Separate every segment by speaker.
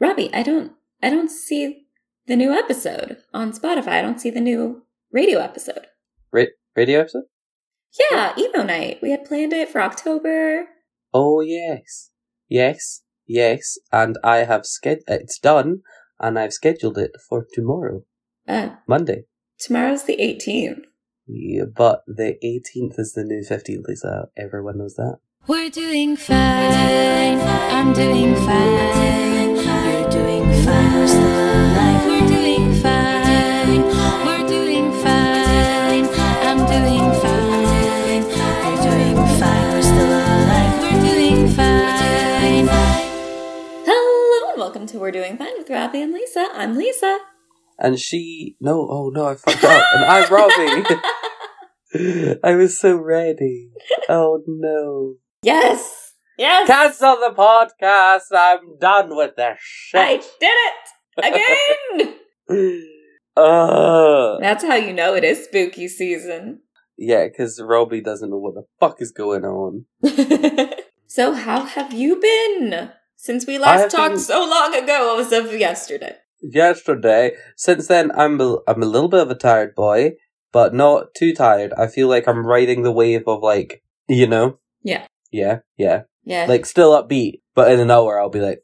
Speaker 1: Robbie, I don't I don't see the new episode on Spotify. I don't see the new radio episode.
Speaker 2: Ra- radio episode?
Speaker 1: Yeah, emo night. We had planned it for October.
Speaker 2: Oh yes, yes, yes. And I have sched. It's done, and I've scheduled it for tomorrow,
Speaker 1: Uh,
Speaker 2: Monday.
Speaker 1: tomorrow's the 18th.
Speaker 2: Yeah, but the 18th is the new 15th, Lisa. Everyone knows that.
Speaker 3: We're doing fine. I'm doing fine. You're doing fine. We're still alive. We're doing fine. We're doing fine. I'm doing fine. You're doing fine. We're still alive. We're doing fine.
Speaker 1: Hello and welcome to We're Doing Fine with Robbie and Lisa. I'm Lisa.
Speaker 2: And she. No, oh no, I fucked up. and I'm Robbie. I was so ready. Oh no.
Speaker 1: yes! Yes!
Speaker 2: Cancel the podcast. I'm done with this shit.
Speaker 1: I did it! Again!
Speaker 2: uh,
Speaker 1: That's how you know it is spooky season.
Speaker 2: yeah, because Robbie doesn't know what the fuck is going on.
Speaker 1: so, how have you been? Since we last talked
Speaker 2: been-
Speaker 1: so long ago, It was of yesterday.
Speaker 2: Yesterday, since then, I'm a, I'm a little bit of a tired boy, but not too tired. I feel like I'm riding the wave of like, you know,
Speaker 1: Yeah.
Speaker 2: yeah, yeah,
Speaker 1: Yeah,
Speaker 2: like still upbeat. But in an hour, I'll be like,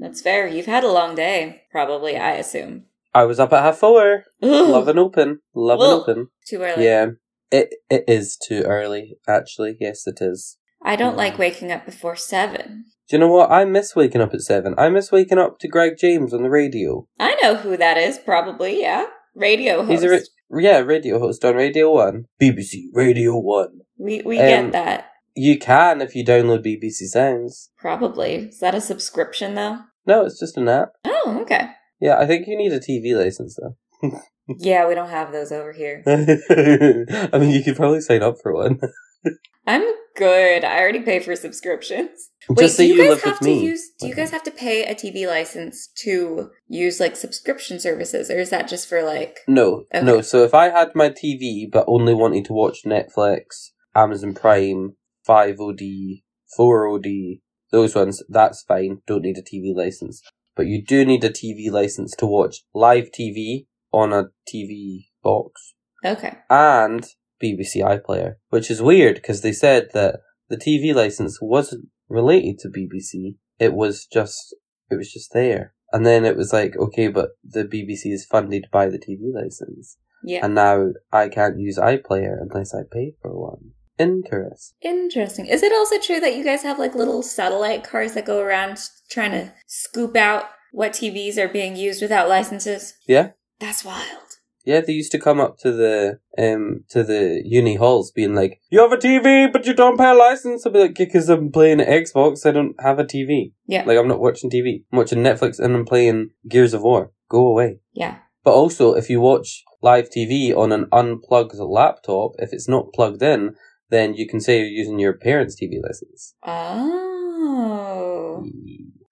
Speaker 1: that's fair. You've had a long day, probably, I assume.
Speaker 2: I was up at half four. Love and open. Love and
Speaker 1: Ugh.
Speaker 2: open.
Speaker 1: Too early.
Speaker 2: Yeah. It it is too early, actually. Yes, it is.
Speaker 1: I don't like waking up before seven.
Speaker 2: Do you know what? I miss waking up at seven. I miss waking up to Greg James on the radio.
Speaker 1: I know who that is, probably, yeah. Radio host.
Speaker 2: He's a ra- yeah, radio host on Radio One, BBC Radio One.
Speaker 1: we we
Speaker 2: um,
Speaker 1: get that.
Speaker 2: You can if you download BBC Sounds.
Speaker 1: Probably. Is that a subscription, though?
Speaker 2: No, it's just an app.
Speaker 1: Oh, okay.
Speaker 2: Yeah, I think you need a TV license though.
Speaker 1: Yeah, we don't have those over here.
Speaker 2: I mean, you could probably sign up for one.
Speaker 1: I'm good. I already pay for subscriptions. Wait,
Speaker 2: just
Speaker 1: do you,
Speaker 2: you,
Speaker 1: guys
Speaker 2: live
Speaker 1: have
Speaker 2: with
Speaker 1: to
Speaker 2: me.
Speaker 1: use do you guys have to pay a TV license to use like subscription services or is that just for like
Speaker 2: No,
Speaker 1: Okay.
Speaker 2: no. So if I had my TV but only wanted to watch Netflix, Amazon Prime, 5OD, 4OD, those ones, that's fine. Don't need a TV license. But you do need a TV license to watch live TV on a TV box
Speaker 1: Okay.
Speaker 2: and BBC iPlayer, which is weird because they said that the TV license wasn't related to BBC. It was just, it was just there. And then it was like, okay, but the BBC is funded by the TV license.
Speaker 1: Yeah.
Speaker 2: And now I can't use iPlayer unless I pay for one. Interesting.
Speaker 1: Interesting. Is it also true that you guys have like little satellite cars that go around trying to scoop out what TVs are being used without licenses?
Speaker 2: Yeah.
Speaker 1: That's wild.
Speaker 2: Yeah, they used to come up to the um to the uni halls, being like, "You have a TV, but you don't pay a license." I'll be like, "Because I'm playing Xbox, I don't have a TV.
Speaker 1: Yeah.
Speaker 2: Like I'm not watching TV. I'm watching Netflix and I'm playing Gears of War. Go away."
Speaker 1: Yeah.
Speaker 2: But also, if you watch live TV on an unplugged laptop, if it's not plugged in, then you can say you're using your parents' TV license
Speaker 1: Oh.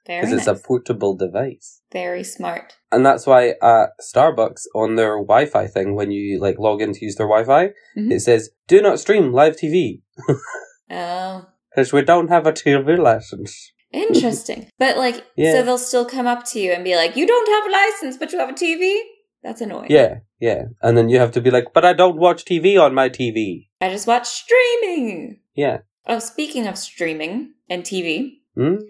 Speaker 2: Because
Speaker 1: nice.
Speaker 2: it's a portable device.
Speaker 1: Very smart.
Speaker 2: And that's why at Starbucks on their Wi-Fi thing, when you like log in to use their Wi-Fi,
Speaker 1: Mhm.
Speaker 2: it says "Do not stream live TV"
Speaker 1: Oh.
Speaker 2: because we don't have a TV license.
Speaker 1: Interesting. But like
Speaker 2: Yeah.
Speaker 1: so they'll still come up to you and be like, You don't have a license, but you have a TV? That's annoying.
Speaker 2: Yeah, yeah, and then you have to be like, "But I don't watch TV on my TV."
Speaker 1: I just watch streaming.
Speaker 2: Yeah.
Speaker 1: Oh, speaking of streaming and TV,
Speaker 2: Mm.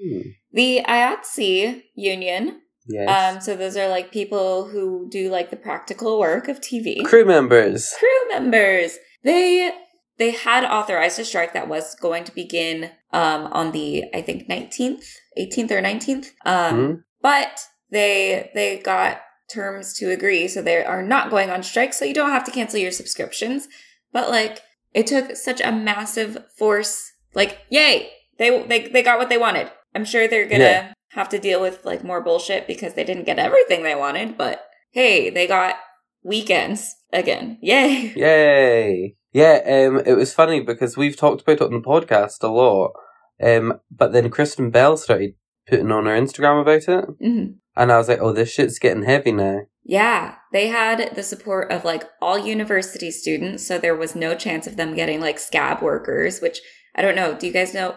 Speaker 1: the IATSE union,
Speaker 2: Yes.
Speaker 1: um, so those are like people who do like the practical work of TV.
Speaker 2: Crew members.
Speaker 1: crew members. They they had authorized a strike that was going to begin um, on the I think nineteenth, eighteenth or nineteenth. Um,
Speaker 2: Hmm?
Speaker 1: But they they got terms to agree, so they are not going on strike. So you don't have to cancel your subscriptions. But like it took such a massive force. Like yay, they they they got what they wanted. I'm sure they're gonna
Speaker 2: Yeah.
Speaker 1: have to deal with like more bullshit because they didn't get everything they wanted. But hey, they got weekends again. Yay.
Speaker 2: Yay! Yeah, um, it was funny because we've talked about it on the podcast a lot. Um, but then Kristen Bell started putting on her Instagram about it,
Speaker 1: Mhm.
Speaker 2: And I was like, "Oh, this shit's getting heavy now."
Speaker 1: Yeah, they had the support of like all university students, so there was no chance of them getting like scab workers, which I don't know. Do you guys know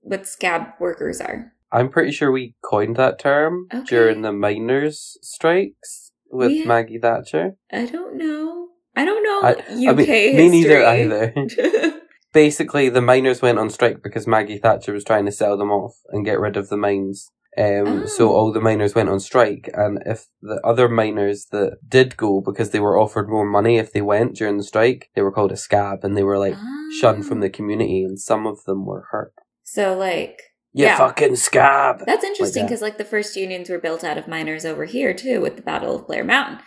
Speaker 1: what scab workers are?
Speaker 2: I'm pretty sure we coined that term
Speaker 1: Okay.
Speaker 2: during the miners' strikes with
Speaker 1: We-
Speaker 2: Maggie Thatcher.
Speaker 1: I don't know. I don't know
Speaker 2: I-
Speaker 1: UK
Speaker 2: I mean, me neither either. Basically, the miners went on strike because Maggie Thatcher was trying to sell them off and get rid of the mines. Um, So
Speaker 1: Oh.
Speaker 2: all the miners went on strike, and if the other miners that did go because they were offered more money if they went during the strike, they were called a scab, and they were like shunned from
Speaker 1: Ah.
Speaker 2: the community, and some of them were hurt.
Speaker 1: So like
Speaker 2: You
Speaker 1: Yeah.
Speaker 2: fucking scab!
Speaker 1: that's interesting because like the first unions were built out of miners over here too with the Battle of Blair Mountain.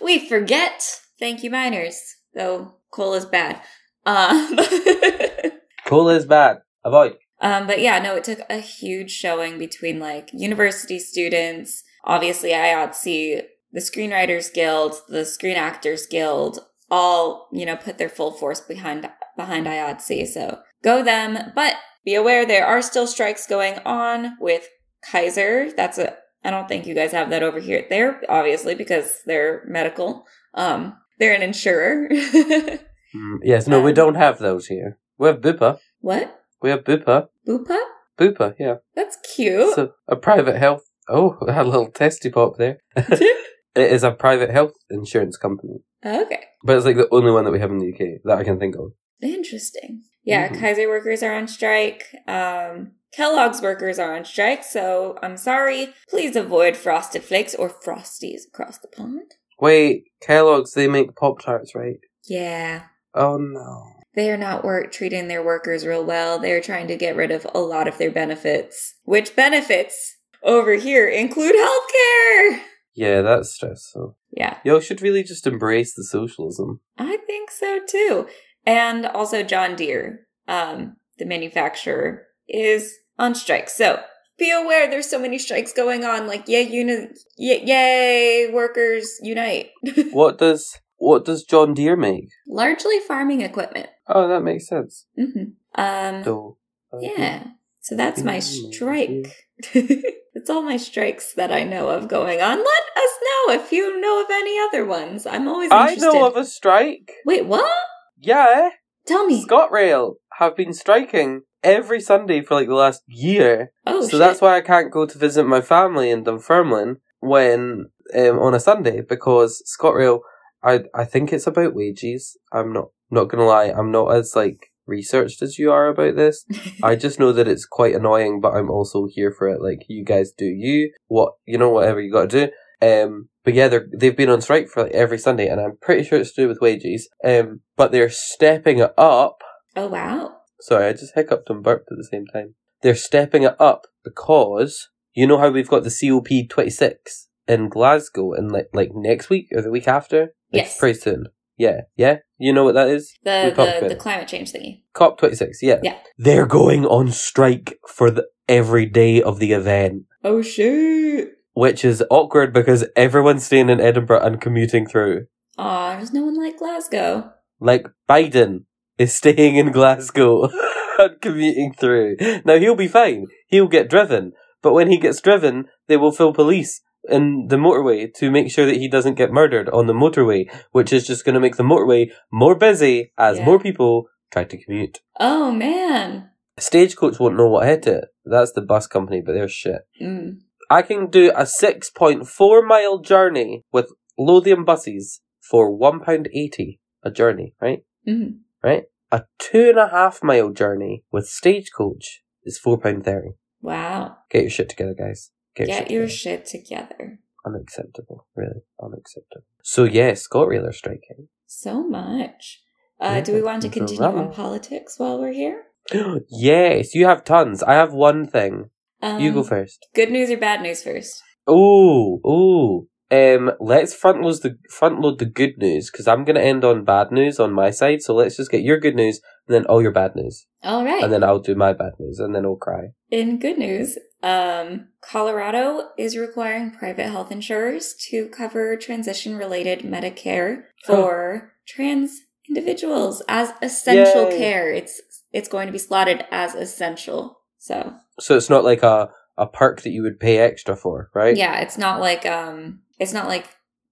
Speaker 1: We forget. Thank you, miners. Though coal is bad. Um,
Speaker 2: Coal is bad. Avoid.
Speaker 1: Um, but yeah, no, it took a huge showing between like university students, obviously IATSE, the Screenwriters Guild, the Screen Actors Guild, all you know put their full force behind behind IATSE. So go them, but be aware there are still strikes going on with Kaiser. That's a I don't think you guys have that over here. There, obviously, because they're medical. Um, they're an insurer.
Speaker 2: Mm, yes, no, we
Speaker 1: Um,
Speaker 2: don't have those here. We have Bupa.
Speaker 1: what?
Speaker 2: We have Bupa.
Speaker 1: Bupa?
Speaker 2: Bupa, yeah.
Speaker 1: That's cute.
Speaker 2: So a private health. Oh, a little testy pop there. it is a private health insurance company,
Speaker 1: okay.
Speaker 2: but it's like the only one that we have in the UK that I can think of.
Speaker 1: Interesting. Yeah,
Speaker 2: Mhm.
Speaker 1: Kaiser workers are on strike. Um, Kellogg's workers are on strike, so I'm sorry. Please avoid frosted flakes or frosties across the pond.
Speaker 2: Wait, Kellogg's they make Pop Tarts, right?
Speaker 1: Yeah.
Speaker 2: Oh no.
Speaker 1: They are not work treating their workers real well. They're trying to get rid of a lot of their benefits, which benefits over here include healthcare.
Speaker 2: Yeah, that's stressful.
Speaker 1: Yeah,
Speaker 2: Y'all should really just embrace the socialism.
Speaker 1: I think so too. And also John Deere, um, the manufacturer, is on strike. So be aware there's so many strikes going on. Like yay, uni- yay, yay workers unite.
Speaker 2: What does what does John Deere make?
Speaker 1: Largely farming equipment.
Speaker 2: Oh, that makes sense.
Speaker 1: hmm Um,
Speaker 2: So
Speaker 1: yeah. So that's my strike. it's all my strikes that I know of going on. Let us know if you know of any other ones. I'm always
Speaker 2: I
Speaker 1: interested.
Speaker 2: know of a strike.
Speaker 1: Wait, what?
Speaker 2: Yeah,
Speaker 1: Tell me.
Speaker 2: ScotRail have been striking every Sunday for like the last year.
Speaker 1: oh,
Speaker 2: so
Speaker 1: shit.
Speaker 2: that's why I can't go to visit my family in Dunfermline when um, on a Sunday because ScotRail. I I think it's about wages. I'm not not gonna lie. I'm not as like researched as you are about this. I just know that it's quite annoying, but I'm also here for it. Like you guys do you what you know whatever you got to do. Um, but yeah, they're they've been on strike for like every Sunday, and I'm pretty sure it's to do with wages. Um, but they're stepping it up.
Speaker 1: oh, wow.
Speaker 2: Sorry, I just hiccuped and burped at the same time. They're stepping it up because you know how we've got the COP twenty six in Glasgow in like like next week or the week after.
Speaker 1: Yes.
Speaker 2: pretty soon. Yeah, yeah. You know what that is?
Speaker 1: The the, the climate change thingy.
Speaker 2: COP twenty six. Yeah.
Speaker 1: Yeah.
Speaker 2: They're going on strike for the every day of the event,
Speaker 1: Oh shoot!
Speaker 2: which is awkward because everyone's staying in Edinburgh and commuting through.
Speaker 1: Aw, there's no one like Glasgow.
Speaker 2: Like Biden is staying in Glasgow and commuting through. Now he'll be fine. He'll get driven. But when he gets driven, they will fill police in the motorway to make sure that he doesn't get murdered on the motorway, which is just going to make the motorway more busy as
Speaker 1: Yeah.
Speaker 2: more people try to commute.
Speaker 1: Oh man.
Speaker 2: Stagecoach won't know what hit it. That's the bus company, but they're shit.
Speaker 1: Mm.
Speaker 2: I can do a 6.4 mile journey with Lothian buses for £1.80 a journey, right?
Speaker 1: Mhm.
Speaker 2: right? A two and a half mile journey with stagecoach is four pound thirty.
Speaker 1: Wow.
Speaker 2: Get your shit together, guys. Get,
Speaker 1: Get
Speaker 2: your shit
Speaker 1: together.
Speaker 2: Unacceptable, really unacceptable. So yeah, ScotRail are striking.
Speaker 1: So much. Uh,
Speaker 2: Yeah,
Speaker 1: do we want to continue on politics while we're here?
Speaker 2: yes, you have tons. I have one thing.
Speaker 1: Um,
Speaker 2: you go first.
Speaker 1: Good news or bad news first?
Speaker 2: Oh, oh. Um, let's front load the front load the good news because I'm gonna end on bad news on my side. So let's just get your good news and then all your bad news,
Speaker 1: All right.
Speaker 2: and then I'll do my bad news, and then I'll cry.
Speaker 1: In good news, um, Colorado is requiring private health insurers to cover transition related Medicare for trans individuals as essential
Speaker 2: Yay.
Speaker 1: care. It's it's going to be slotted as essential. So
Speaker 2: So it's not like a a perk that you would pay extra for, right?
Speaker 1: yeah, it's not like um it's not like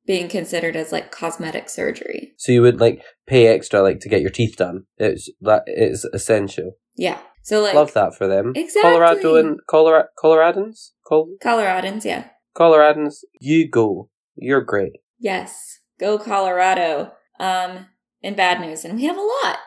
Speaker 1: being considered as like cosmetic surgery.
Speaker 2: So you would like pay extra like to get your teeth done. It's that it's essential.
Speaker 1: Yeah. So like
Speaker 2: Love that for them.
Speaker 1: Exactly.
Speaker 2: Colorado and Colorado, Coloradans? Col-
Speaker 1: Coloradans, yeah.
Speaker 2: Coloradans, you go. You're great.
Speaker 1: Yes. Go Colorado. Um, in bad news, and we have a lot.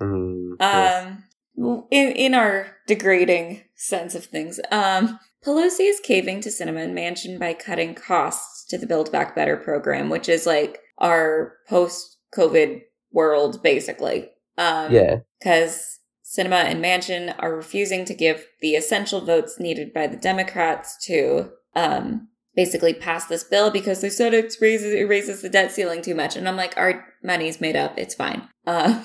Speaker 2: Mm, yes.
Speaker 1: Um, in in our degrading sense of things, um, Pelosi is caving to Sinema Manchin by cutting costs to the Build Back Better program, which is like our post-COVID world, basically. Um,
Speaker 2: yeah.
Speaker 1: because Sinema and Manchin are refusing to give the essential votes needed by the Democrats to um, basically pass this bill because they said it raises it raises the debt ceiling too much. And I'm like, our money's made up. It's fine. Uh,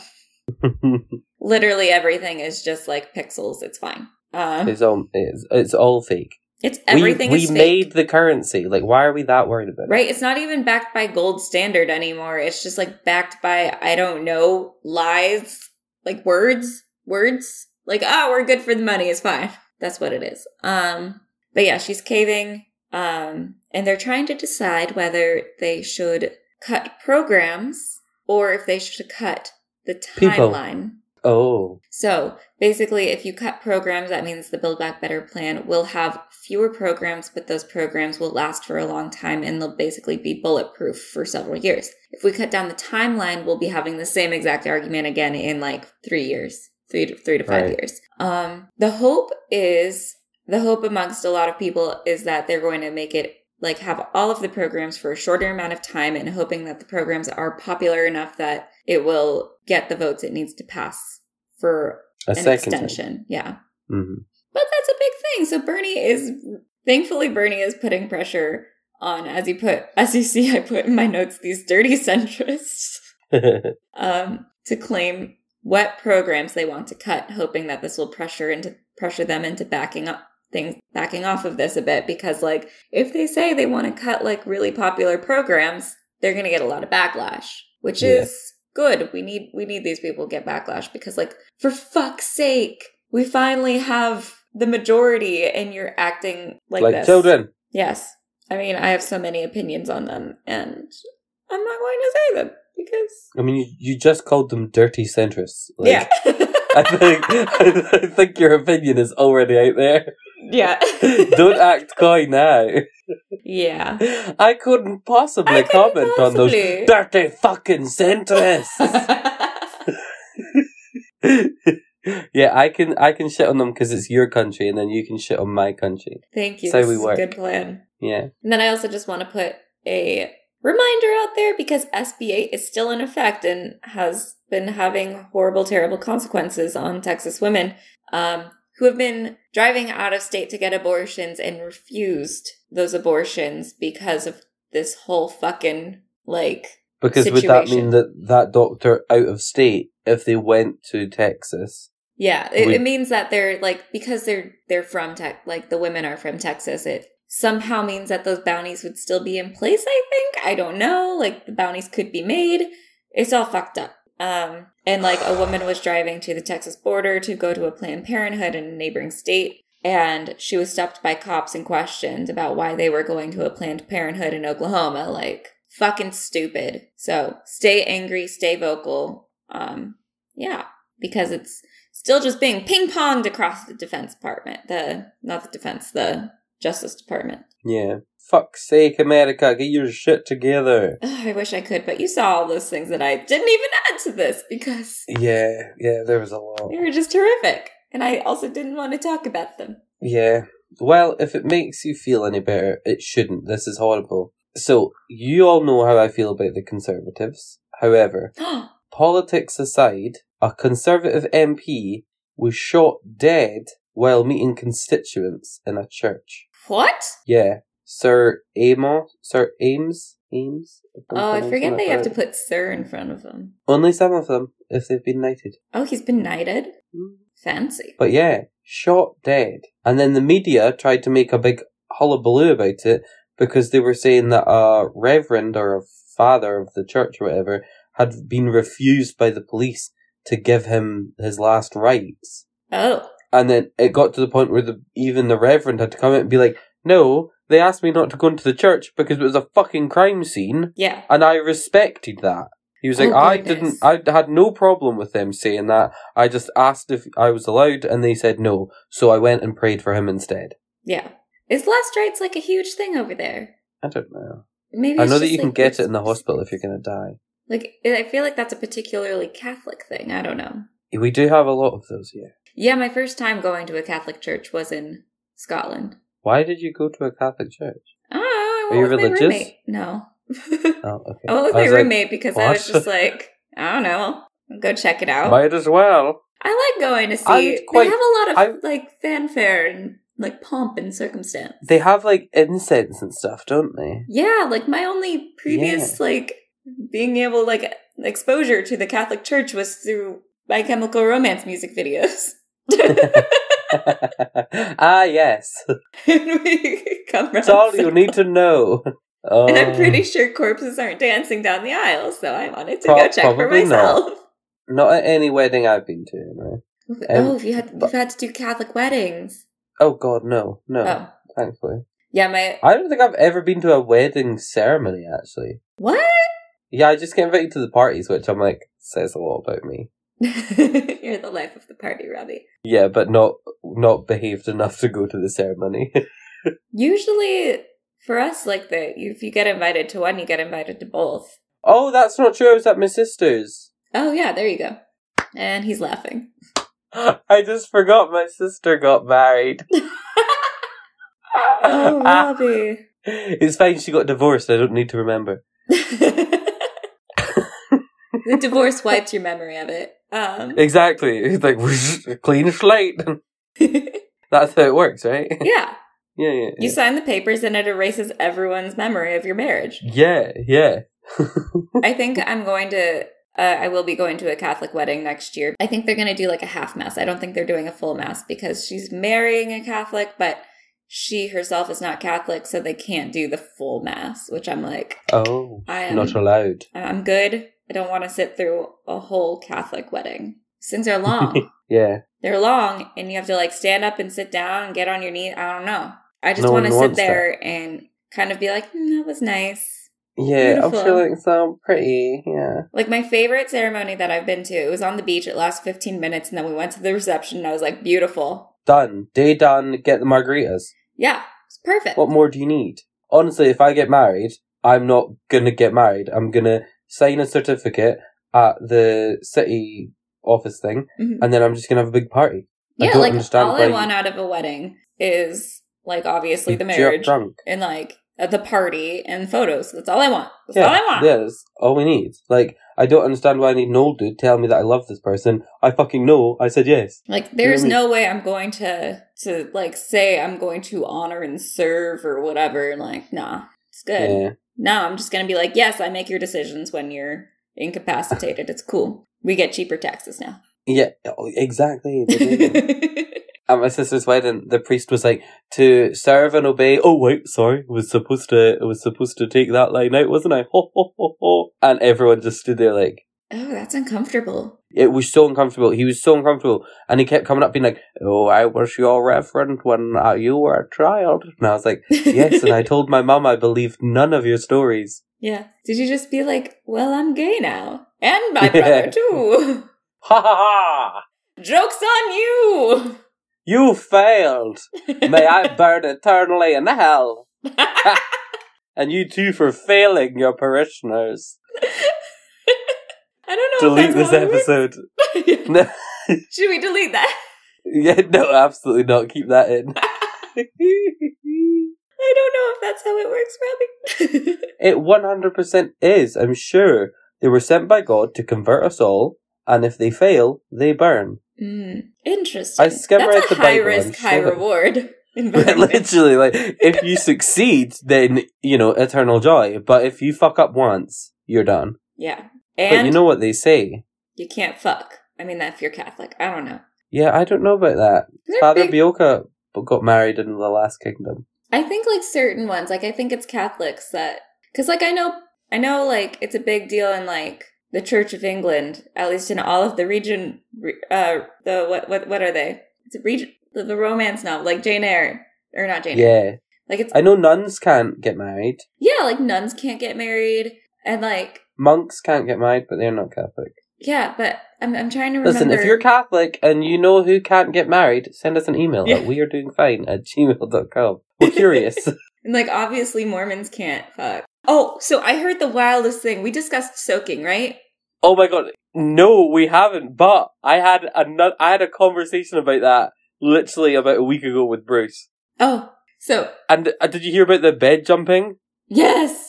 Speaker 1: literally everything is just like pixels. It's fine. Um,
Speaker 2: it's all it's, it's all fake.
Speaker 1: it's everything
Speaker 2: we we made the currency. Like, why are we that worried about it?
Speaker 1: Right? It's not even backed by gold standard anymore. It's just like backed by, I don't know, lies, like words, words. Like, ah, we're good for the money. It's fine. That's what it is. Um, but yeah, she's caving. Um, and they're trying to decide whether they should cut programs or if they should cut the
Speaker 2: People.
Speaker 1: timeline.
Speaker 2: Oh,
Speaker 1: So basically, if you cut programs, that means the Build Back Better plan will have fewer programs, but those programs will last for a long time and they'll basically be bulletproof for several years. If we cut down the timeline, we'll be having the same exact argument again in like three years, three to three to five
Speaker 2: Right.
Speaker 1: years. Um, the hope is the hope amongst a lot of people is that they're going to make it like have all of the programs for a shorter amount of time and hoping that the programs are popular enough that it will get the votes it needs to pass for
Speaker 2: a
Speaker 1: an extension. Yeah.
Speaker 2: hmm
Speaker 1: But that's a big thing. So Bernie is thankfully Bernie is putting pressure on as you put as you see I put in my notes these dirty centrists um to claim what programs they want to cut, hoping that this will pressure into pressure them into backing up things backing off of this a bit because like if they say they want to cut like really popular programs, they're going to get a lot of backlash, which
Speaker 2: Yeah.
Speaker 1: is good. We need we need these people to get backlash because like for fuck's sake, we finally have the majority and you're acting like,
Speaker 2: like
Speaker 1: this.
Speaker 2: children.
Speaker 1: Yes. I mean, I have so many opinions on them and I'm not going to say them because
Speaker 2: I mean, you, you just called them dirty centrists. Like,
Speaker 1: yeah.
Speaker 2: I think I think your opinion is already out there.
Speaker 1: yeah.
Speaker 2: Don't act coy now.
Speaker 1: yeah.
Speaker 2: I couldn't possibly
Speaker 1: I couldn't
Speaker 2: comment on those dirty fucking centrists. yeah, I can I can shit on them because it's your country, and then you can shit on my country.
Speaker 1: Thank you.
Speaker 2: So we work.
Speaker 1: good plan.
Speaker 2: Yeah,
Speaker 1: And then I also just want to put a reminder out there because SB8 is still in effect and has been having horrible, terrible consequences on Texas women um, who have been driving out of state to get abortions and refused those abortions because of this whole fucking like
Speaker 2: because would that mean that that doctor out of state, if they went to Texas,
Speaker 1: Yeah, it, it means that they're like because they're they're from tech like the women are from Texas. It somehow means that those bounties would still be in place. I think I don't know. Like the bounties could be made. It's all fucked up. Um, and like a woman was driving to the Texas border to go to a Planned Parenthood in a neighboring state, and she was stopped by cops and questioned about why they were going to a Planned Parenthood in Oklahoma. Like fucking stupid. So stay angry, stay vocal. Um, yeah, because it's still just being ping ponged across the defense department the not the defense the justice department
Speaker 2: yeah, fuck's sake, America, get your shit together.
Speaker 1: Ugh, i wish i could but you saw all those things that i didn't even add to this because
Speaker 2: Yeah, yeah, there was a lot.
Speaker 1: they were just horrific and i also didn't want to talk about them
Speaker 2: Yeah. Well, if it makes you feel any better, it shouldn't. This is horrible. So, you all know how I feel about the Conservatives. However, oh, politics aside, a Conservative MP was shot dead while meeting constituents in a church.
Speaker 1: What
Speaker 2: Yeah. Sir Amos? Sir Ames? Ames?
Speaker 1: Oh i forget they have to put sir in front of them
Speaker 2: Only some of them, if they've been knighted.
Speaker 1: oh he's been knighted
Speaker 2: Hmm.
Speaker 1: fancy
Speaker 2: But yeah, shot dead. And then the media tried to make a big hullabaloo about it because they were saying that a reverend or a father of the church or whatever had been refused by the police to give him his last rites.
Speaker 1: oh
Speaker 2: And then it got to the point where the, even the reverend had to come out and be like, no, they asked me not to go into the church because it was a fucking crime scene
Speaker 1: yeah
Speaker 2: and I respected that. He was like,
Speaker 1: Oh,
Speaker 2: I didn't, I had no problem with them saying that. I just asked if I was allowed, and they said no. So I went and prayed for him instead.
Speaker 1: Yeah. Is last rites like a huge thing over there?
Speaker 2: I don't know.
Speaker 1: Maybe
Speaker 2: I know that you can get it in the hospital if you're going to die.
Speaker 1: Like, I feel like that's a particularly Catholic thing. I don't know.
Speaker 2: We do have a lot of those here.
Speaker 1: Yeah, my first time going to a Catholic church was in Scotland.
Speaker 2: Why did you go to a Catholic church?
Speaker 1: Oh, I
Speaker 2: Are you
Speaker 1: went with my roommate. No.
Speaker 2: Oh, okay.
Speaker 1: I went with
Speaker 2: I
Speaker 1: my
Speaker 2: like,
Speaker 1: roommate because I was just like, I don't know. Go check it out.
Speaker 2: Might as well.
Speaker 1: I like going to see.
Speaker 2: Quite-
Speaker 1: they have a lot of
Speaker 2: I-
Speaker 1: like fanfare and like pomp and circumstance.
Speaker 2: They have like incense and stuff, don't they?
Speaker 1: Yeah, like my only previous like being able like exposure to the Catholic Church was through My Chemical Romance music videos.
Speaker 2: ah, yes.
Speaker 1: come
Speaker 2: That's all you need to know. Oh,
Speaker 1: And I'm pretty sure corpses aren't dancing down the aisle, so I wanted to
Speaker 2: Pro-
Speaker 1: go check for
Speaker 2: probably not.
Speaker 1: myself.
Speaker 2: Not at any wedding I've been to, no.
Speaker 1: oh, if you had you've had to do Catholic weddings.
Speaker 2: Oh, God, no. No,
Speaker 1: Oh,
Speaker 2: thankfully.
Speaker 1: yeah, my
Speaker 2: I don't think I've ever been to a wedding ceremony, actually.
Speaker 1: what?
Speaker 2: Yeah, I just get invited to the parties, which I'm like, says a lot about me.
Speaker 1: You're the life of the party, Robbie.
Speaker 2: Yeah, but not not behaved enough to go to the ceremony.
Speaker 1: Usually, for us, like the if you get invited to one, you get invited to both.
Speaker 2: oh, that's not true. I was at my sister's.
Speaker 1: Oh yeah, there you go. And he's laughing.
Speaker 2: I just forgot my sister got married.
Speaker 1: Oh, Robbie.
Speaker 2: it's fine. She got divorced. I don't need to remember.
Speaker 1: The divorce wipes your memory of it. Um,
Speaker 2: Exactly. It's like clean slate. That's how it works, right?
Speaker 1: yeah,
Speaker 2: Yeah, yeah.
Speaker 1: you sign the papers and it erases everyone's memory of your marriage.
Speaker 2: Yeah, yeah.
Speaker 1: I think I'm going to. Uh, I will be going to a Catholic wedding next year. I think they're going to do like a half mass. I don't think they're doing a full mass because she's marrying a Catholic, but she herself is not Catholic, so they can't do the full mass. Which I'm like,
Speaker 2: oh,
Speaker 1: I am
Speaker 2: not allowed.
Speaker 1: I'm good. I don't want to sit through a whole Catholic wedding. Things are long.
Speaker 2: Yeah.
Speaker 1: They're long, and you have to like stand up and sit down and get on your knee. I don't know. I just
Speaker 2: No
Speaker 1: want to sit there and kind of be like, "Hmm, that was nice.
Speaker 2: Yeah,
Speaker 1: Beautiful.
Speaker 2: I'm feeling so pretty. Yeah.
Speaker 1: Like my favorite ceremony that I've been to, it was on the beach. It lasted 15 minutes, and then we went to the reception, and I was like, beautiful.
Speaker 2: Done. Day done. Get the margaritas.
Speaker 1: Yeah, it's perfect.
Speaker 2: What more do you need? Honestly, if I get married, I'm not gonna get married. I'm gonna sign a certificate at the city office thing,
Speaker 1: Mhm.
Speaker 2: and then I'm just gonna have a big party. I
Speaker 1: yeah,
Speaker 2: don't
Speaker 1: like all I want out of a wedding is like obviously the marriage and like uh, the party and photos. That's all I want. That's
Speaker 2: Yeah,
Speaker 1: all I want.
Speaker 2: yeah, that's all we need. Like, I don't understand why I need an old dude telling me that I love this person. I fucking know. I said yes.
Speaker 1: Like there's
Speaker 2: what I
Speaker 1: no way I'm going to to like say I'm going to honor and serve or whatever. Like, nah, it's good.
Speaker 2: Yeah.
Speaker 1: No, I'm just gonna be like, yes, I make your decisions when you're incapacitated. it's cool. We get cheaper taxes now.
Speaker 2: Yeah, oh, exactly. At my sister's wedding, the priest was like, "To serve and obey." Oh wait, sorry, was supposed to was supposed to take that line out, wasn't I? Ho ho ho ho! And everyone just stood there like
Speaker 1: oh, that's uncomfortable.
Speaker 2: it was so uncomfortable. He was so uncomfortable, and he kept coming up being like, "Oh, I was your reverend when uh, you were a child," and I was like, "Yes," and I told my mom I believed none of your stories.
Speaker 1: yeah. Did you just be like, well, I'm gay now, and my
Speaker 2: Yeah.
Speaker 1: brother too?
Speaker 2: Ha ha ha!
Speaker 1: Jokes on you.
Speaker 2: You failed. May I burn eternally in hell. And you too for failing your parishioners.
Speaker 1: I don't know.
Speaker 2: Delete
Speaker 1: if
Speaker 2: this episode. No,
Speaker 1: Should we delete that?
Speaker 2: yeah, no, absolutely not. Keep that in.
Speaker 1: I don't know if that's how it works, Robbie.
Speaker 2: it 100% is, I'm sure. They were sent by God to convert us all, and if they fail, they burn.
Speaker 1: mm, interesting.
Speaker 2: I skim
Speaker 1: that's
Speaker 2: read
Speaker 1: a
Speaker 2: the
Speaker 1: high
Speaker 2: Bible,
Speaker 1: risk,
Speaker 2: I'm
Speaker 1: high reward.
Speaker 2: Literally, like, if you succeed, then, you know, eternal joy. But if you fuck up once, you're done.
Speaker 1: yeah,
Speaker 2: but
Speaker 1: and
Speaker 2: you know what they say.
Speaker 1: you can't fuck. I mean, that if you're Catholic, I don't know.
Speaker 2: Yeah, I don't know about that.
Speaker 1: They're
Speaker 2: Father
Speaker 1: big-
Speaker 2: Beocca got married in the last kingdom.
Speaker 1: I think like certain ones, like I think it's Catholics that, because like I know, I know like it's a big deal in like the Church of England, at least in all of the region, uh, the what what what are they? It's a region, the, the romance novel, like Jane Eyre or not Jane Eyre.
Speaker 2: Yeah.
Speaker 1: Like it's
Speaker 2: I know nuns can't get married.
Speaker 1: yeah, like nuns can't get married, and like
Speaker 2: Monks can't get married, but they're not Catholic.
Speaker 1: Yeah, but I'm, I'm trying to remember.
Speaker 2: Listen, if you're Catholic and you know who can't get married, send us an email
Speaker 1: Yeah.
Speaker 2: at wearedoingfine at gmail.com. We're curious.
Speaker 1: And, like obviously Mormons can't fuck. Oh, so I heard the wildest thing. We discussed soaking, right?
Speaker 2: oh my god. No, we haven't, but I had a, I had a conversation about that literally about a week ago with Bruce.
Speaker 1: Oh, so
Speaker 2: And uh, did you hear about the bed jumping?
Speaker 1: yes,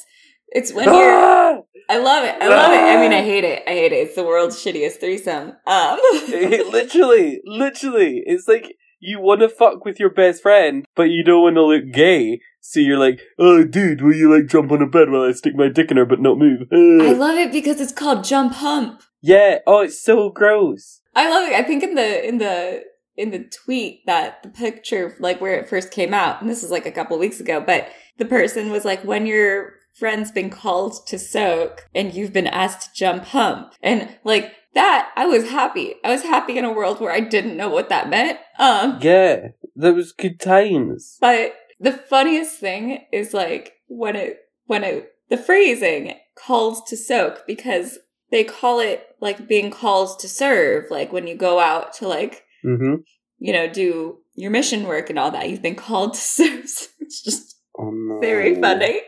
Speaker 1: it's when you're. I love it. I love it. I mean, I hate it. I hate it. It's the world's shittiest threesome. Um,
Speaker 2: literally, literally. It's like you want to fuck with your best friend, but you don't want to look gay. So you're like, oh, dude, will you like jump on a bed while I stick my dick in her but not move?
Speaker 1: I love it because it's called jump hump.
Speaker 2: yeah. Oh, it's so gross.
Speaker 1: I love it. I think in the in the in the tweet that the picture like where it first came out, and this is like a couple weeks ago, but the person was like, when your friend's been called to soak and you've been asked to jump hump, and like that, I was happy. I was happy in a world where I didn't know what that meant. Um,
Speaker 2: Yeah, there was good times.
Speaker 1: but the funniest thing is like when it when it the phrasing called to soak because they call it like being called to serve, like when you go out to like
Speaker 2: Mm-hmm.
Speaker 1: you know, do your mission work and all that. You've been called to serve. It's just
Speaker 2: Oh no.
Speaker 1: very funny.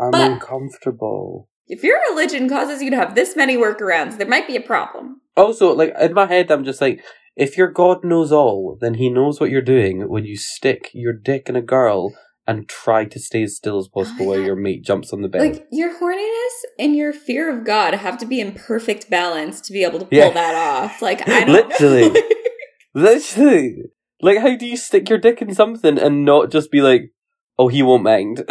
Speaker 2: I'm
Speaker 1: But-
Speaker 2: uncomfortable.
Speaker 1: If your religion causes you to have this many workarounds, there might be a problem.
Speaker 2: Also, like in my head, I'm just like, if your God knows all, then He knows what you're doing when you stick your dick in a girl and try to stay as still as oh possible while your mate jumps on the bed.
Speaker 1: Like your horniness and your fear of God have to be in perfect balance to be able to pull
Speaker 2: Yeah.
Speaker 1: that off. Like I don't
Speaker 2: Literally. Literally, like, how do you stick your dick in something and not just be like, "Oh, he won't mind"?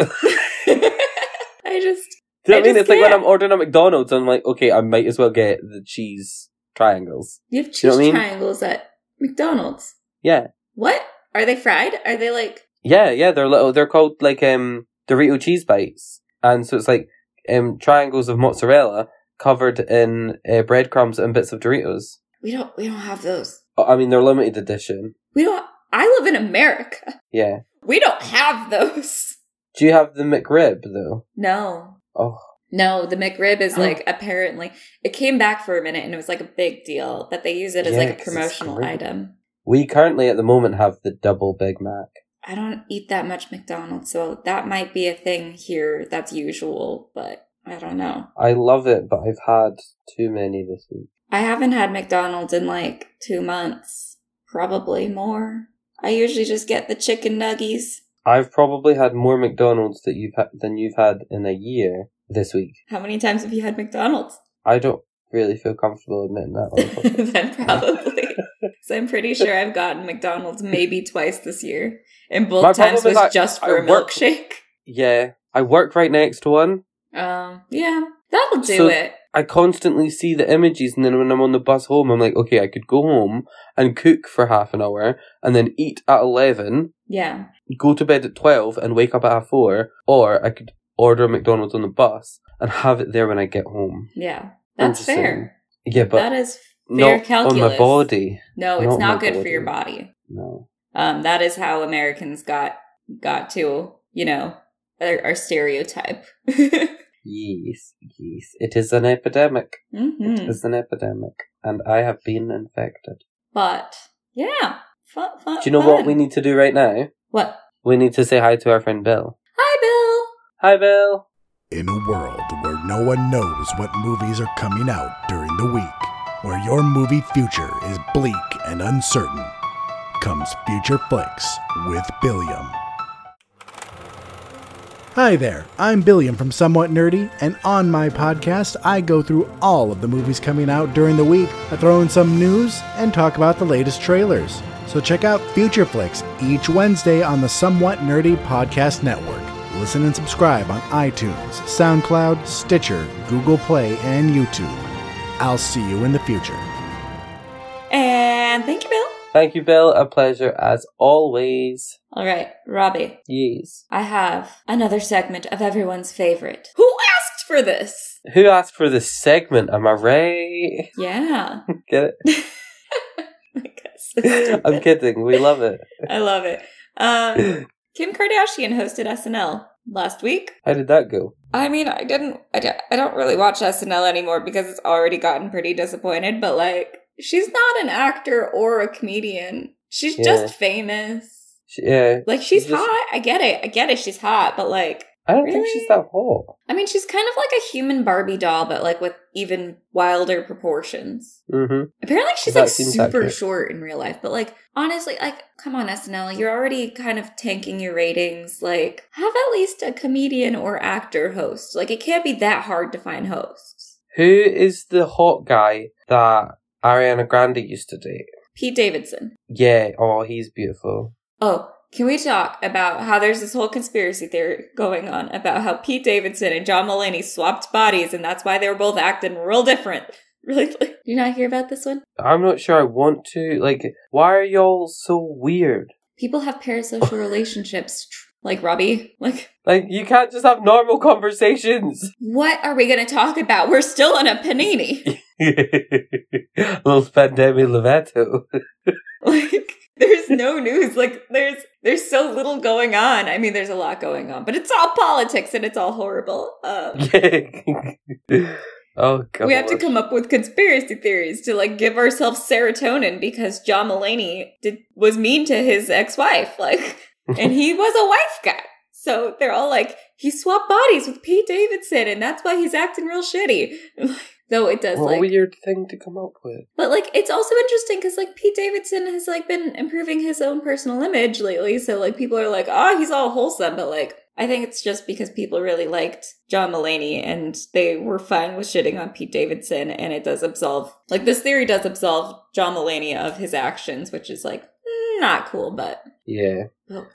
Speaker 1: I just Do
Speaker 2: you know
Speaker 1: I
Speaker 2: what I mean? It's like when. I'm ordering at McDonald's, I'm like, okay, I might as well get the cheese triangles.
Speaker 1: you have cheese
Speaker 2: You know I mean?
Speaker 1: triangles at McDonald's.
Speaker 2: Yeah,
Speaker 1: What are they fried? Are they like?
Speaker 2: yeah, yeah. They're little. They're called like um Dorito cheese bites, and so it's like um triangles of mozzarella covered in uh, breadcrumbs and bits of Doritos.
Speaker 1: We don't. We don't have those.
Speaker 2: Oh, I mean, they're limited edition.
Speaker 1: We don't. I live in America.
Speaker 2: Yeah.
Speaker 1: We don't have those.
Speaker 2: Do you have the McRib though?
Speaker 1: No.
Speaker 2: Oh,
Speaker 1: No, the McRib is
Speaker 2: Oh.
Speaker 1: like apparently it came back for a minute and it was like a big deal that they use it as
Speaker 2: Yeah,
Speaker 1: like a promotional item.
Speaker 2: we currently at the moment have the double Big Mac.
Speaker 1: I don't eat that much McDonald's, so that might be a thing here that's usual, but I don't know.
Speaker 2: I love it, but I've had too many this week.
Speaker 1: I haven't had McDonald's in like two months, probably more. I usually just get the chicken nuggies.
Speaker 2: I've probably had more McDonald's that you've ha- than you've had in a year this week.
Speaker 1: How many times have you had McDonald's?
Speaker 2: I don't really feel comfortable admitting that. on the podcast.
Speaker 1: then probably. so I'm pretty sure I've gotten McDonald's maybe twice this year. And both
Speaker 2: My
Speaker 1: times was
Speaker 2: I-
Speaker 1: just
Speaker 2: I
Speaker 1: for a
Speaker 2: work-
Speaker 1: milkshake.
Speaker 2: yeah, I work right next to one.
Speaker 1: Um, yeah, that'll do
Speaker 2: So-
Speaker 1: it.
Speaker 2: I constantly see the images, and then when I'm on the bus home, I'm like, okay, I could go home and cook for half an hour, and then eat at eleven,
Speaker 1: Yeah.
Speaker 2: go to bed at twelve, and wake up at half four, or I could order a McDonald's on the bus and have it there when I get home.
Speaker 1: Yeah. That's
Speaker 2: saying.
Speaker 1: fair.
Speaker 2: Yeah, but
Speaker 1: that is fair
Speaker 2: not
Speaker 1: calculus.
Speaker 2: on my body.
Speaker 1: No, it's
Speaker 2: Not
Speaker 1: not, good for your body.
Speaker 2: No.
Speaker 1: Um, that is how Americans got got to, you know, our, our stereotype.
Speaker 2: Yes, yes. It is an epidemic. It
Speaker 1: hmm
Speaker 2: is an epidemic. And I have been infected.
Speaker 1: But yeah, fun, fun.
Speaker 2: Do you know what we need to do right now?
Speaker 1: What?
Speaker 2: We need to say hi to our friend Bill.
Speaker 1: Hi, Bill.
Speaker 2: Hi, Bill.
Speaker 4: In a world where no one knows what movies are coming out during the week, where your movie future is bleak and uncertain, comes Future Flicks with Billiam. Hi there, I'm Billiam from Somewhat Nerdy, and on my podcast, I go through all of the movies coming out during the week. I throw in some news and talk about the latest trailers. So check out Future Flicks each Wednesday on the Somewhat Nerdy Podcast Network. Listen and subscribe on iTunes, SoundCloud, Stitcher, Google Play, and YouTube. I'll see you in the future.
Speaker 1: And thank you, Bill.
Speaker 2: Thank you, Bill. A pleasure as always.
Speaker 1: All right, Robbie.
Speaker 2: Yes.
Speaker 1: I have another segment of everyone's favorite. Who asked for this?
Speaker 2: Who asked for this segment? Am I right?
Speaker 1: Yeah.
Speaker 2: Get
Speaker 1: I guess.
Speaker 2: it? I'm kidding. We love it.
Speaker 1: I love it. Um, Kim Kardashian hosted SNL last week.
Speaker 2: How did that go?
Speaker 1: I mean, I didn't, I, don't- I don't really watch SNL anymore because it's already gotten pretty disappointed, but like, she's not an actor or a comedian. She's
Speaker 2: Yeah.
Speaker 1: just famous.
Speaker 2: She, yeah,
Speaker 1: Like, she's
Speaker 2: Just-
Speaker 1: hot. I get it. I get it. She's hot, but like,
Speaker 2: I don't think she's that hot.
Speaker 1: I mean, she's kind of like a human Barbie doll, but like with even wilder proportions.
Speaker 2: hmm
Speaker 1: Apparently, she's
Speaker 2: That
Speaker 1: like super
Speaker 2: accurate.
Speaker 1: short in real life, but like honestly, like come on SNL, you're already kind of tanking your ratings. Like have at least a comedian or actor host. Like it can't be that hard to find hosts.
Speaker 2: Who is the hot guy that Ariana Grande used to date?
Speaker 1: Pete Davidson.
Speaker 2: Yeah, oh, he's beautiful.
Speaker 1: Oh, can we talk about how there's this whole conspiracy theory going on about how Pete Davidson and John Mulaney swapped bodies, and that's why they were both acting real different. Really? Do you not hear about this one?
Speaker 2: I'm not sure I want to. Like, why are y'all so weird?
Speaker 1: People have parasocial relationships, like Robbie. Like,
Speaker 2: Like, you can't just have normal conversations.
Speaker 1: what are we going to talk about? We're still in a panini.
Speaker 2: Little pandemic Lovato.
Speaker 1: like, there's no news. Like, there's there's so little going on. I mean, there's a lot going on, but it's all politics and it's all horrible. Um,
Speaker 2: oh god.
Speaker 1: we have to come up with conspiracy theories to like give ourselves serotonin because John Mulaney did was mean to his ex-wife, like, and he was a wife guy. So they're all like, he swapped bodies with Pete Davidson, and that's why he's acting real shitty. Though it does
Speaker 2: What
Speaker 1: like
Speaker 2: a weird thing to come up with.
Speaker 1: But like it's also interesting because like Pete Davidson has like been improving his own personal image lately. So like people are like, oh, he's all wholesome, but like I think it's just because people really liked John Mulaney and they were fine with shitting on Pete Davidson, and it does absolve like this theory does absolve John Mulaney of his actions, which is like not cool, but
Speaker 2: Yeah.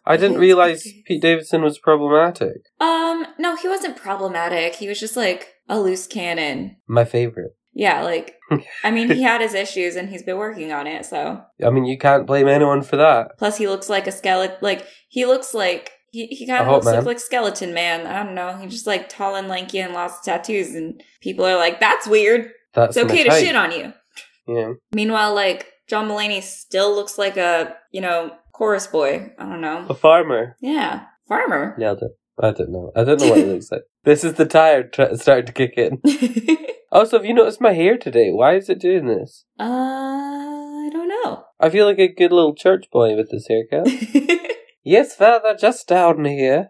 Speaker 2: I didn't realize. Pete Davidson was problematic.
Speaker 1: Um, no, he wasn't problematic. He was just like a loose cannon.
Speaker 2: My favorite.
Speaker 1: Yeah, like I mean, he had his issues and he's been working on it, so
Speaker 2: I mean, you can't blame anyone for that.
Speaker 1: Plus, he looks like a skeleton. Like he looks like he, he kind of looks
Speaker 2: man.
Speaker 1: like skeleton man. I don't know. He's just like tall and lanky and lots of tattoos, and people are like, "That's weird.
Speaker 2: That's
Speaker 1: It's okay to shit on you."
Speaker 2: Yeah.
Speaker 1: Meanwhile, like John Mulaney still looks like a you know chorus boy. I don't know.
Speaker 2: A farmer.
Speaker 1: Yeah, farmer.
Speaker 2: Nailed it. I don't know. I don't know what it looks like. This is the tired tr- starting to kick in. Also, have you noticed my hair today? Why is it doing this?
Speaker 1: uh, I don't know.
Speaker 2: I feel like a good little church boy with this haircut. yes, Father, just down here.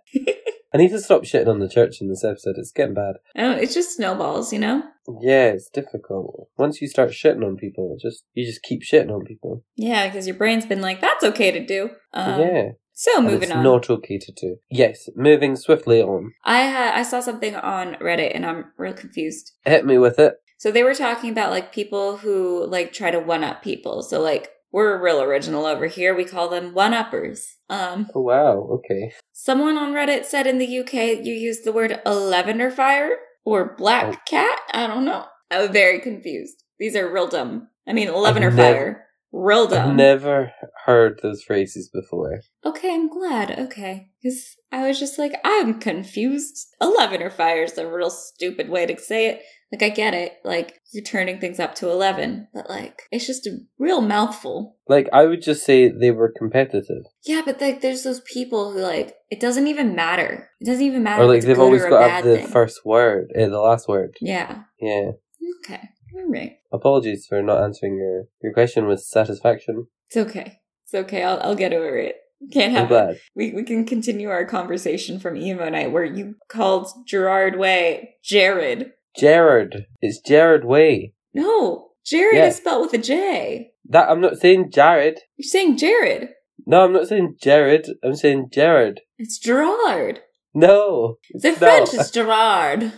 Speaker 2: I need to stop shitting on the church in this episode. It's getting bad.
Speaker 1: Don't, it's just snowballs, you know.
Speaker 2: Yeah, it's difficult. Once you start shitting on people, just you just keep shitting on people.
Speaker 1: Yeah, because your brain's been like, "That's okay to do." Um,
Speaker 2: yeah,
Speaker 1: So moving
Speaker 2: it's
Speaker 1: on.
Speaker 2: not okay to do. Yes, moving swiftly on.
Speaker 1: I ha- I saw something on Reddit and I'm real confused.
Speaker 2: Hit me with it.
Speaker 1: So they were talking about like people who like try to one up people. So like we're real original over here. We call them one uppers. Um
Speaker 2: Oh wow. Okay.
Speaker 1: someone on Reddit said in the UK you use the word lavender fire or black
Speaker 2: Oh.
Speaker 1: cat. I don't know. I was very confused. These are real dumb. I mean lavender
Speaker 2: never-
Speaker 1: fire. Real dumb.
Speaker 2: I've never heard those phrases before.
Speaker 1: Okay, I'm glad. Okay. Because I was just like, I'm confused. 11 or fire is a real stupid way to say it. Like, I get it. Like, you're turning things up to 11, but like, it's just a real mouthful.
Speaker 2: Like I would just say they were competitive,
Speaker 1: Yeah, but like, there's those people who like, it doesn't even matter. It doesn't even matter.
Speaker 2: or like they've always got the
Speaker 1: thing.
Speaker 2: first word, uh, the last word.
Speaker 1: Yeah.
Speaker 2: Yeah.
Speaker 1: Okay. All right.
Speaker 2: Apologies for not answering your your question with satisfaction.
Speaker 1: It's okay. It's okay. I'll, I'll get over it. Can't have. We we can continue our conversation from emo night where you called Gerard Way Jared.
Speaker 2: Jared. It's Jared Way.
Speaker 1: No, Jared
Speaker 2: Yeah.
Speaker 1: is spelled with a J.
Speaker 2: That I'm not saying Jared.
Speaker 1: You're saying Jared.
Speaker 2: No, I'm not saying Jared. I'm saying Jared.
Speaker 1: It's Gerard.
Speaker 2: No.
Speaker 1: The
Speaker 2: No.
Speaker 1: French is Gerard.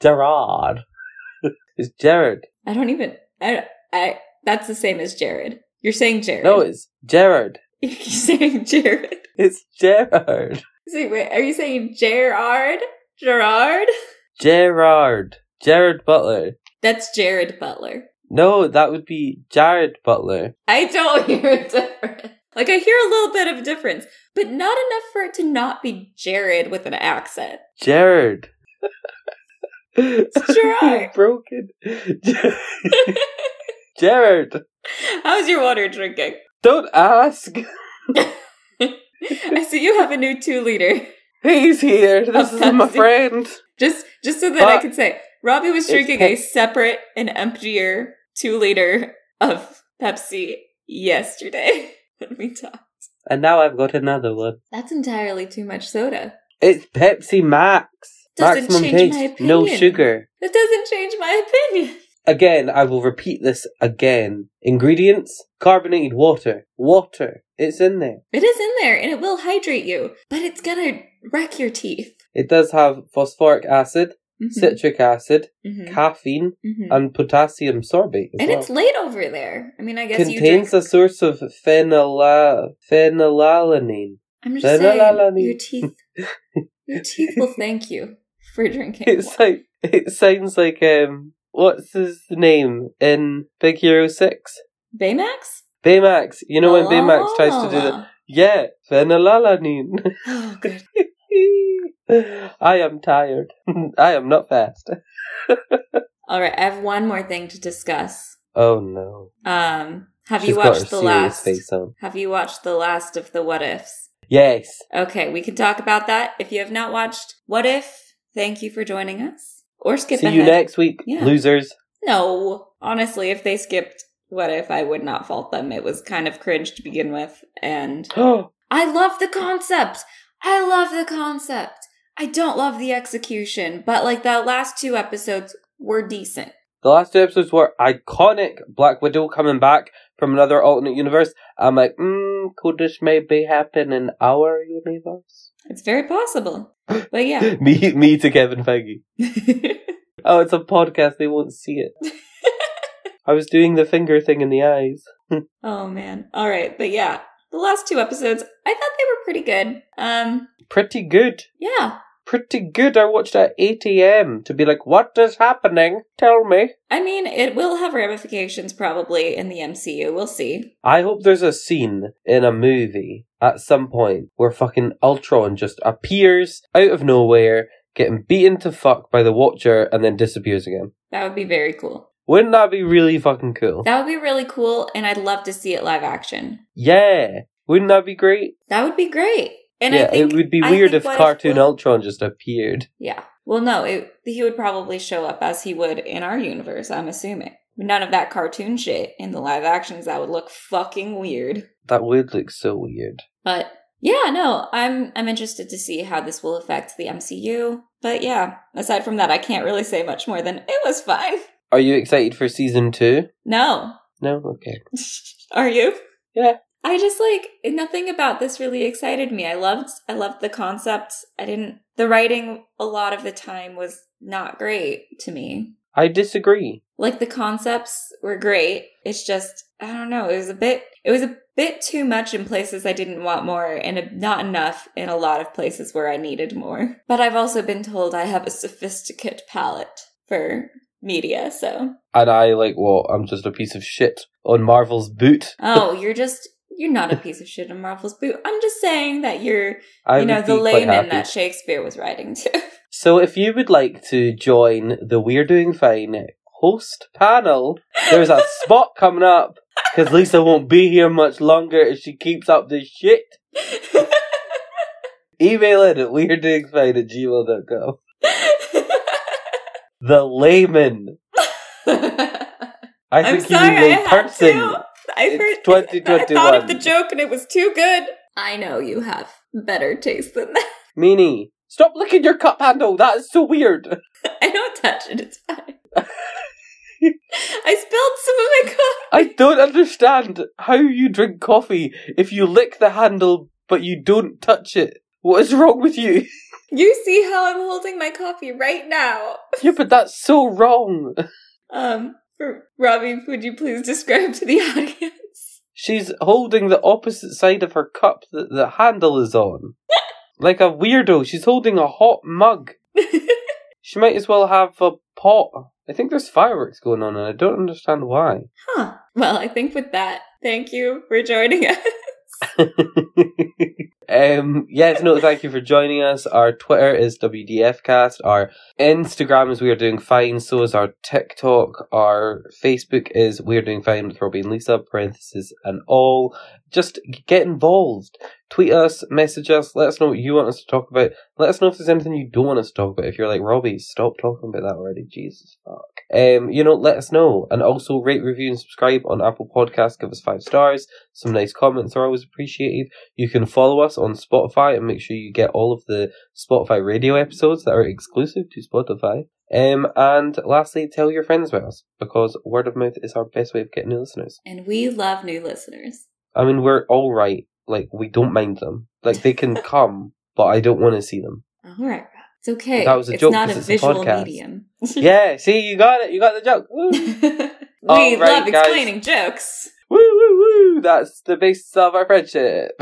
Speaker 2: Gerard. it's Jared.
Speaker 1: I don't even. I. I. That's the same as Jared. You're saying Jared.
Speaker 2: No, it's Jared.
Speaker 1: you're saying Jared.
Speaker 2: It's Jared.
Speaker 1: See, wait, are you saying Gerard? Gerard?
Speaker 2: Gerard. Jared Butler.
Speaker 1: That's Jared Butler.
Speaker 2: No, that would be Jared Butler.
Speaker 1: I don't hear a difference. Like I hear a little bit of difference, but not enough for it to not be Jared with an accent.
Speaker 2: Jared. it's
Speaker 1: Gerard.
Speaker 2: broken. Jared.
Speaker 1: How's your water drinking?
Speaker 2: Don't ask.
Speaker 1: I see you have a new two liter.
Speaker 2: He's here. This is my friend.
Speaker 1: Just just so that I
Speaker 2: But
Speaker 1: could say, Robbie was drinking a separate and emptier two liter of Pepsi yesterday when we talked.
Speaker 2: And now I've got another one.
Speaker 1: That's entirely too much soda.
Speaker 2: It's Pepsi Max.
Speaker 1: Doesn't
Speaker 2: Maximum
Speaker 1: change my
Speaker 2: taste. No sugar.
Speaker 1: That doesn't change my opinion.
Speaker 2: Again, I will repeat this again. Ingredients carbonated water. Water. It's in there.
Speaker 1: It is in there and it will hydrate you, but it's gonna wreck your teeth.
Speaker 2: It does have phosphoric acid,
Speaker 1: Mhm,
Speaker 2: citric acid,
Speaker 1: mhm,
Speaker 2: caffeine,
Speaker 1: mhm.
Speaker 2: and potassium sorbate. As
Speaker 1: And
Speaker 2: well.
Speaker 1: it's late over there. I mean, I guess you
Speaker 2: contains
Speaker 1: drink.
Speaker 2: a source of phenyla- phenylalanine.
Speaker 1: I'm just
Speaker 2: La- la- la- la-
Speaker 1: saying, your teeth, your teeth will thank you for drinking.
Speaker 2: It's like it sounds like um what's his name in Big Hero Six?
Speaker 1: Baymax.
Speaker 2: Baymax. You know when Baymax tries to do that?
Speaker 1: Oh.
Speaker 2: Yeah, phenylalanine.
Speaker 1: Oh, good.
Speaker 2: I am tired. I am not fast.
Speaker 1: All right, I have one more thing to discuss.
Speaker 2: Oh no.
Speaker 1: Um, have
Speaker 2: She's
Speaker 1: you watched the last? Have you watched the last of the What Ifs?
Speaker 2: Yes.
Speaker 1: Okay, we can talk about that. If you have not watched What If, thank you for joining us. Or skip
Speaker 2: See
Speaker 1: ahead.
Speaker 2: you next week,
Speaker 1: Yeah.
Speaker 2: losers.
Speaker 1: No, honestly, if they skipped What If, I would not fault them. It was kind of cringe to begin with, and
Speaker 2: Oh,
Speaker 1: I love the concept. I love the concept. I don't love the execution, but like the last two episodes were decent.
Speaker 2: the last two episodes were iconic. Black Widow coming back from another alternate universe. I'm like, mm, could this maybe happen in our universe?
Speaker 1: It's very possible. But yeah.
Speaker 2: me, me to Kevin Feige. Oh, it's a podcast. They won't see it. I was doing the finger thing in the eyes.
Speaker 1: oh man. All right, but yeah, the last two episodes, I thought they were pretty good. Um,
Speaker 2: Pretty good.
Speaker 1: yeah.
Speaker 2: Pretty good. I watched at 8 a.m. to be like, what is happening? Tell me.
Speaker 1: I mean, it will have ramifications probably in the MCU. We'll see.
Speaker 2: I hope there's a scene in a movie at some point where fucking Ultron just appears out of nowhere, getting beaten to fuck by the Watcher, and then disappears again.
Speaker 1: That would be very cool.
Speaker 2: Wouldn't that be really fucking cool?
Speaker 1: That would be really cool, and I'd love to see it live action.
Speaker 2: Yeah. Wouldn't that be great?
Speaker 1: That would be great. And
Speaker 2: yeah,
Speaker 1: think,
Speaker 2: it would be weird if cartoon
Speaker 1: will-
Speaker 2: Ultron just appeared.
Speaker 1: Yeah. Well, no, it, he would probably show up as he would in our universe, I'm assuming. None of that cartoon shit in the live actions. That would look fucking weird.
Speaker 2: That would look so weird.
Speaker 1: But yeah, no, I'm I'm interested to see how this will affect the MCU. But yeah, aside from that, I can't really say much more than it was fine.
Speaker 2: Are you excited for season two?
Speaker 1: No.
Speaker 2: No? Okay.
Speaker 1: Are you?
Speaker 2: Yeah.
Speaker 1: I just like nothing about this really excited me. I loved I loved the concepts. I didn't the writing a lot of the time was not great to me.
Speaker 2: I disagree.
Speaker 1: Like the concepts were great. It's just I don't know, it was a bit it was a bit too much in places I didn't want more and not enough in a lot of places where I needed more. But I've also been told I have a sophisticated palate for media, so
Speaker 2: And I like well, I'm just a piece of shit on Marvel's boot.
Speaker 1: Oh, you're just you're not a piece of shit in Marvel's boot. I'm just saying that you're
Speaker 2: I
Speaker 1: you know the layman that Shakespeare was writing to.
Speaker 2: So if you would like to join the We're Doing Fine host panel, there's a spot coming up because Lisa won't be here much longer if she keeps up this shit. Email it at we're doing fine at gmail.com. The layman. I
Speaker 1: I'm
Speaker 2: think you
Speaker 1: sorry,
Speaker 2: mean lay
Speaker 1: had
Speaker 2: person.
Speaker 1: To. I
Speaker 2: It's
Speaker 1: heard. I thought of the joke and it was too good. I know you have better taste than that.
Speaker 2: Meanie, stop licking your cup handle. That is so weird.
Speaker 1: I don't touch it. It's fine. I spilled some of my coffee.
Speaker 2: I don't understand how you drink coffee if you lick the handle but you don't touch it. What is wrong with you?
Speaker 1: You see how I'm holding my coffee right now.
Speaker 2: yeah, but that's so wrong.
Speaker 1: Um, for Robbie, would you please describe to the audience?
Speaker 2: She's holding the opposite side of her cup that the handle is on. like a weirdo. She's holding a hot mug. She might as well have a pot. I think there's fireworks going on and I don't understand why.
Speaker 1: Huh. Well, I think with that, thank you for joining us.
Speaker 2: um, yes, no, thank you for joining us. Our Twitter is WDFcast. Our Instagram is We Are Doing Fine. So is our TikTok. Our Facebook is We Are Doing Fine with Robbie and Lisa, parentheses and all. Just get involved. Tweet us, message us, let us know what you want us to talk about. Let us know if there's anything you don't want us to talk about. If you're like, Robbie, stop talking about that already. Jesus fuck. Um, you know, let us know. And also rate, review, and subscribe on Apple Podcasts. Give us five stars. Some nice comments are always appreciated. You can follow us on Spotify and make sure you get all of the Spotify radio episodes that are exclusive to Spotify. Um, and lastly, tell your friends about us because word of mouth is our best way of getting new listeners.
Speaker 1: And we love new listeners.
Speaker 2: I mean, we're all right. Like, we don't mind them. Like, they can come, but I don't want to see them.
Speaker 1: All right, It's okay.
Speaker 2: That was a
Speaker 1: it's
Speaker 2: joke
Speaker 1: not a
Speaker 2: it's
Speaker 1: visual
Speaker 2: podcast.
Speaker 1: medium.
Speaker 2: Yeah, see, you got it. You got the joke. Woo,
Speaker 1: we
Speaker 2: right,
Speaker 1: love
Speaker 2: guys.
Speaker 1: explaining jokes.
Speaker 2: woo, woo, woo. That's the basis of our friendship.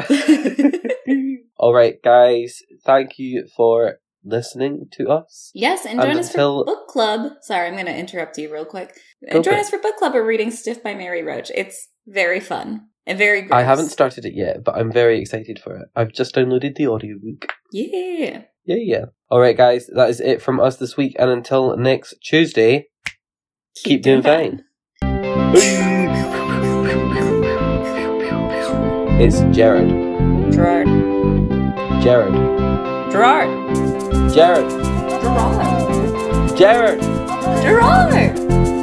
Speaker 2: all right, guys. Thank you for listening to us.
Speaker 1: Yes, and
Speaker 2: And
Speaker 1: join us
Speaker 2: until-
Speaker 1: for book club. Sorry, I'm going to interrupt you real quick.
Speaker 2: Go
Speaker 1: And join us for book club. We're reading Stiff by Mary Roach. It's very fun and very gross.
Speaker 2: I haven't started it yet, but I'm very excited for it. I've just downloaded the audiobook.
Speaker 1: Yeah.
Speaker 2: Yeah, yeah. All right, guys. That is it from us this week. And until next Tuesday, keep, doing fine. It's Jared.
Speaker 1: Gerard.
Speaker 2: Jared.
Speaker 1: Gerard.
Speaker 2: Jared.
Speaker 1: Gerard.
Speaker 2: Jared.
Speaker 1: Gerard.